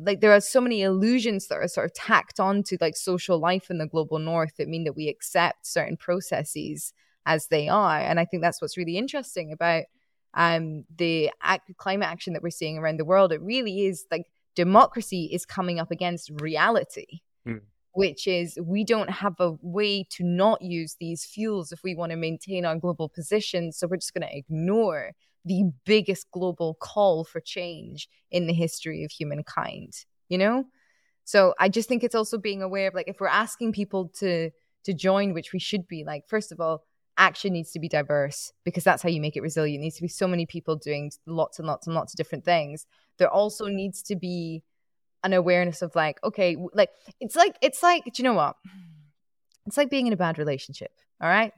like there are so many illusions that are sort of tacked onto like social life in the global north that mean that we accept certain processes as they are. And I think that's what's really interesting about um, the act- climate action that we're seeing around the world. It really is like democracy is coming up against reality. Mm which is we don't have a way to not use these fuels if we want to maintain our global position. So we're just going to ignore the biggest global call for change in the history of humankind, you know? So I just think it's also being aware of like if we're asking people to to join, which we should be, like, first of all, action needs to be diverse because that's how you make it resilient. Needs to be so many people doing lots and lots and lots of different things. There also needs to be an awareness of like, okay, like it's like it's like, do you know what? It's like being in a bad relationship. All right?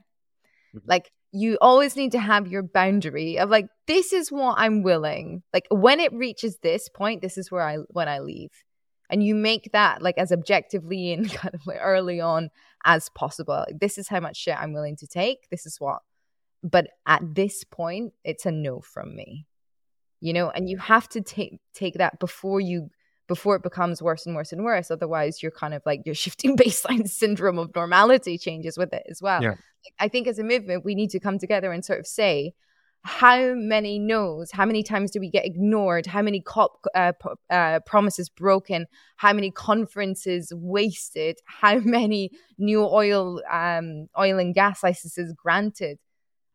mm-hmm. Like you always need to have your boundary of like, this is what I'm willing. Like when it reaches this point, this is where I when I leave. And you make that like as objectively and *laughs* kind of like early on as possible. Like, this is how much shit I'm willing to take. This is what. But at this point, it's a no from me. You know, and you have to take take that before you before it becomes worse and worse and worse. Otherwise, you're kind of like your *laughs* shifting baseline syndrome of normality changes with it as well. Yeah. I think as a movement, we need to come together and sort of say, how many no's, how many times do we get ignored, how many COP uh, uh, promises broken, how many conferences wasted, how *laughs* many new oil, um, oil and gas licenses granted?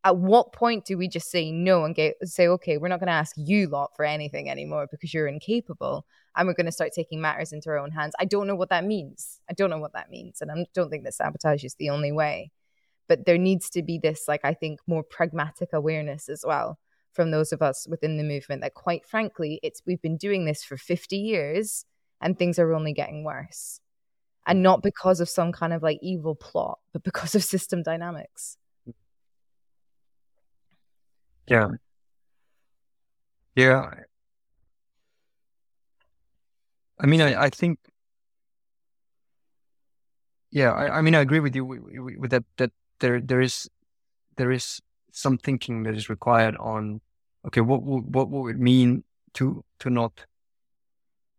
At what point do we just say no and get, say, okay, we're not going to ask you lot for anything anymore because you're incapable? and we're going to start taking matters into our own hands. I don't know what that means. I don't know what that means. And I don't think that sabotage is the only way. But there needs to be this, like, I think, more pragmatic awareness as well from those of us within the movement that, quite frankly, it's we've been doing this for 50 years and things are only getting worse. And not because of some kind of like evil plot, but because of system dynamics. Yeah. Yeah. I mean, I, I think, yeah, I, I mean, I agree with you with, with that. That there there is there is some thinking that is required on, okay, what what what would it mean to to not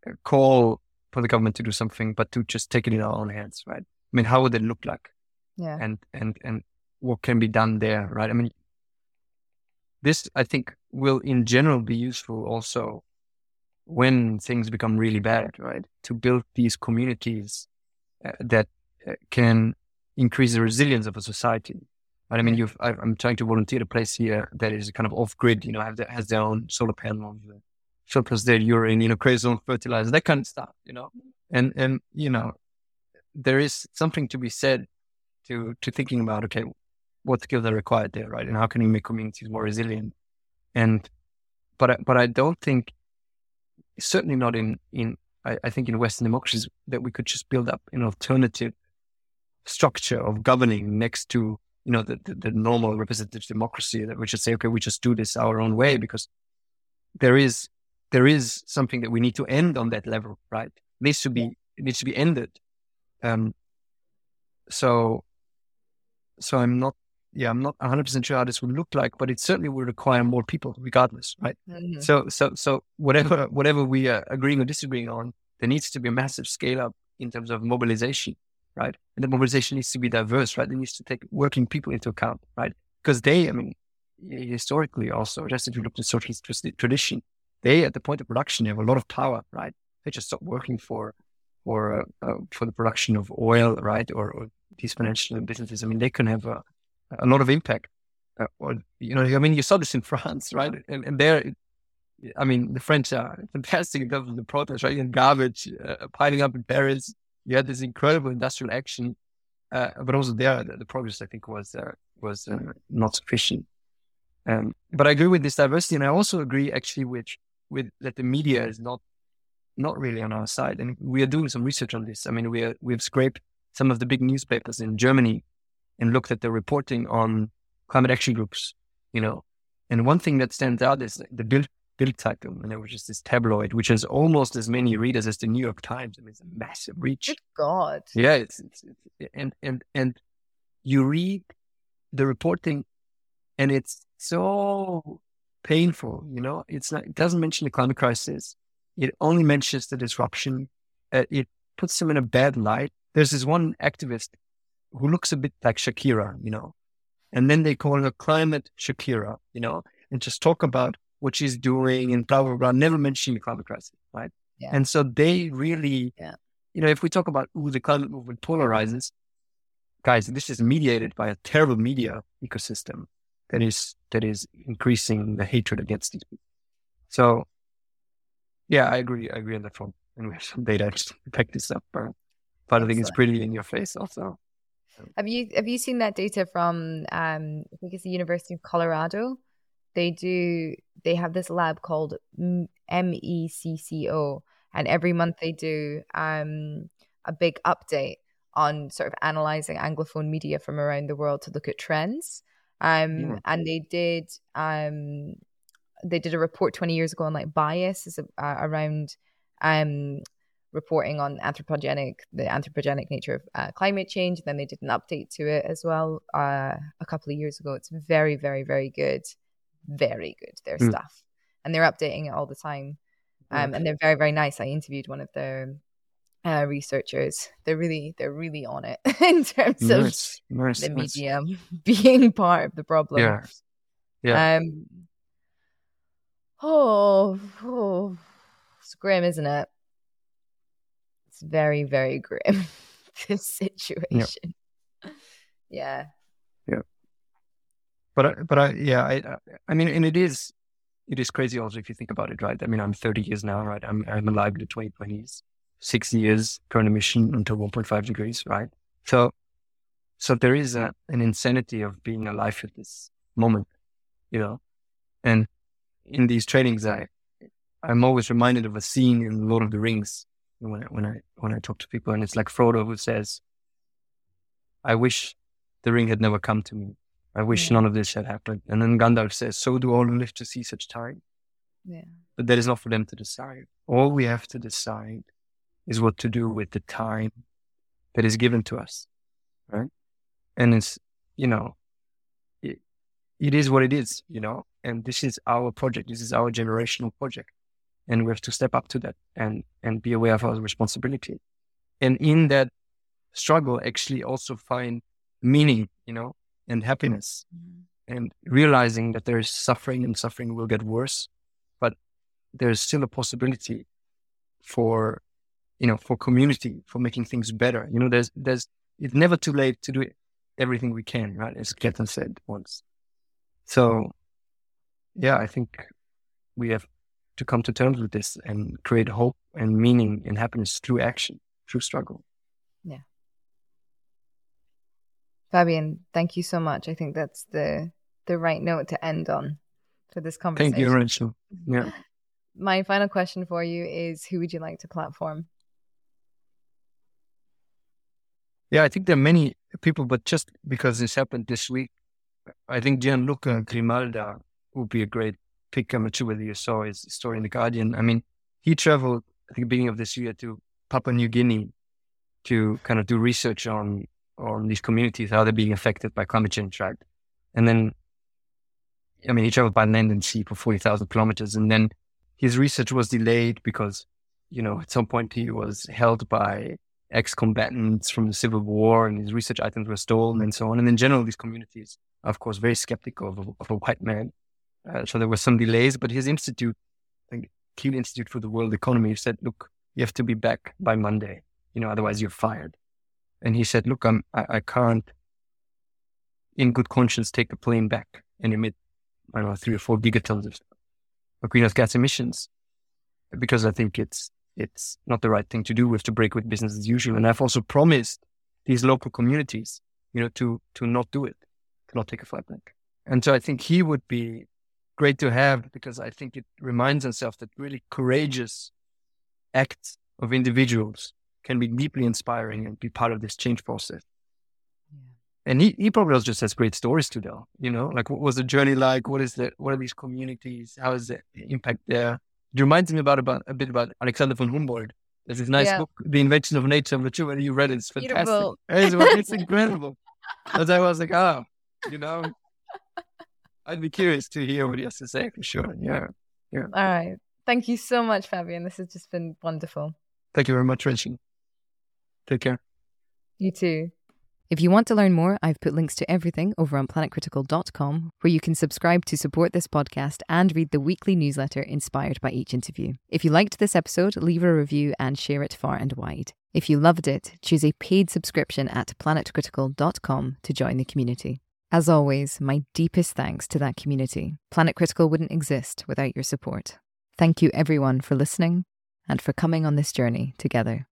uh, call for the government to do something, but to just take it in our own hands, right? I mean, how would it look like? Yeah. And and and what can be done there, right? I mean, this I think will in general be useful also when things become really bad, right? To build these communities uh, that uh, can increase the resilience of a society. But I mean, you've, I, am trying to volunteer a place here that is kind of off grid, you know, have the, has their own solar panels, surplus their urine, you know, creates own fertilizer, that kind of stuff, you know. And, and, you know, there is something to be said to, to thinking about, okay, what skills are required there, right? And how can you make communities more resilient? And, but, but I don't think certainly not in in I, I, think in Western democracies that we could just build up an alternative structure of governing next to you know the, the, the normal representative democracy that we just say okay we just do this our own way because there is there is something that we need to end on that level right needs to be needs to be ended. Um, so, so I'm not, yeah, I'm not 100 percent sure how this would look like, but it certainly will require more people, regardless, right? Mm-hmm. So, so, so whatever, whatever we are agreeing or disagreeing on, there needs to be a massive scale up in terms of mobilization, right? And the mobilization needs to be diverse, right? It needs to take working people into account, right? Because they, I mean, historically also, just if you look at socialist tradition, they at the point of production have a lot of power, right? They just stop working for for uh, uh, for the production of oil, right, or, or, these financial businesses. I mean, they can have a, a lot of impact. Uh, or you know, I mean, you saw this in *laughs* France, right? And, and there, I mean, the French are *laughs* fantastic in terms of the protests, right? And garbage uh, piling up in Paris. You had this incredible industrial action, uh, but also there, the, the, progress I think was uh, was not sufficient. Um, but I agree with this diversity, and I also agree actually with with that the media is not not really on our side. And we are doing some research on this. I mean, we are, we've scraped some of the big newspapers in Germany and looked at the reporting on climate action groups, you know. And one thing that stands out is the Bild, Bild Zeitung, you know, which is this tabloid, which has almost as many readers as the New York Times. I mean, it's a massive reach. Good God. Yeah. It's, it's, it's, and, and, and you read the reporting and it's so painful, you know, it's not, it doesn't mention the climate crisis. It only mentions the disruption. Uh, it puts them in a bad light. There's this one activist who looks a bit like Shakira, you know, and then they call her climate Shakira, you know, and just talk about what she's doing and blah, blah, blah, never mentioning the climate crisis, right? Yeah. And so they really, yeah. you know, if we talk about who the climate movement polarizes, guys, this is mediated by a terrible media ecosystem that is that is increasing the hatred against these people. So yeah, I agree. I agree on that front. And we have some data to back this up. But, but I think it's pretty in your face also. Have you have you seen that data from um, I think it's the University of Colorado? They do they have this lab called MECCO, and every month they do um, a big update on sort of analyzing anglophone media from around the world to look at trends. Um, yeah. and they did um, they did a report 20 years ago on like bias is uh, around um, reporting on anthropogenic the anthropogenic nature of uh, climate change then they did an update to it as well uh, a couple of years ago it's very very very good very good their mm. stuff and they're updating it all the time um, okay. and they're very very nice i interviewed one of their uh, researchers they're really they're really on it *laughs* in terms nice. of nice. the medium *laughs* being part of the problem yeah yeah um Oh, oh, it's grim, isn't it? Very, very grim. *laughs* this situation. Yeah. yeah. Yeah. But I, but I, yeah, I, I mean, and it is, it is crazy also if you think about it, right? I mean, I'm 30 years now, right? I'm, I'm alive in the 2020s, six years current emission until 1.5 degrees, right? So, so there is a, an insanity of being alive at this moment, you know, and in these trainings, I I'm always reminded of a scene in Lord of the Rings when I, when I when I talk to people, and it's like Frodo who says, "I wish the ring had never come to me. I wish yeah. none of this had happened." And then Gandalf says, "So do all who live to see such time." Yeah. But that is not for them to decide. All we have to decide is what to do with the time that is given to us, right? And it's you know, it, it is what it is, you know and this is our project. This is our generational project, and we have to step up to that and and be aware of our responsibility. And in that struggle, actually also find meaning, you know, and happiness, mm-hmm. and realizing that there is suffering and suffering will get worse, but there is still a possibility for, you know, for community, for making things better. You know, there's there's it's never too late to do everything we can, right? As Ketan said once. So yeah, I think we have to come to terms with this and create hope and meaning and happiness through action, through struggle. Yeah. Fabian, thank you so much. I think that's the the right note to end on for this conversation. Thank you, Rachel. Yeah. *laughs* My final question for you is who would you like to platform? Yeah, I think there are many people, but just because this happened this week, I think Gianluca Grimalda would be a great pick. I'm not whether you saw his story in The Guardian. I mean, he traveled at the beginning of this year to Papua New Guinea to kind of do research on on these communities, how they're being affected by climate change, right? And then, I mean, he traveled by land and sea for 40,000 kilometers. And then his research was delayed because, you know, at some point he was held by ex-combatants from the civil war and his research items were stolen and so on. And in general, these communities, are, of course, very skeptical of of a white man. Uh, so there were some delays, but his institute, the Kiel Institute for the World Economy said, look, you have to be back by Monday, you know, otherwise you're fired. And he said, look, I'm, I, I can't in good conscience take a plane back and emit, I don't know, three or four gigatons of, of greenhouse gas emissions because I think it's, it's not the right thing to do. We have to break with business as usual. And I've also promised these local communities, you know, to, to not do it, to not take a flight back. And so I think he would be great to have because I think it reminds himself that really courageous acts of individuals can be deeply inspiring and be part of this change process. Yeah. And he, he probably also just has great stories to tell, you know, like what was the journey like? What is the, what are these communities? How is the impact there? It reminds me about, about a bit about Alexander von Humboldt. There's this nice yeah. book, The Invention of Nature. I'm not sure whether you read it. It's fantastic. It's, it's *laughs* incredible. As I was like, oh, you know, I'd be curious to hear what he has to say for sure. Yeah. Yeah. All right. Thank you so much, Fabian. This has just been wonderful. Thank you very much, Rachel. Take care. You too. If you want to learn more, I've put links to everything over on planetcritical.com, where you can subscribe to support this podcast and read the weekly newsletter inspired by each interview. If you liked this episode, leave a review and share it far and wide. If you loved it, choose a paid subscription at planetcritical.com to join the community. As always, my deepest thanks to that community. Planet Critical wouldn't exist without your support. Thank you, everyone, for listening and for coming on this journey together.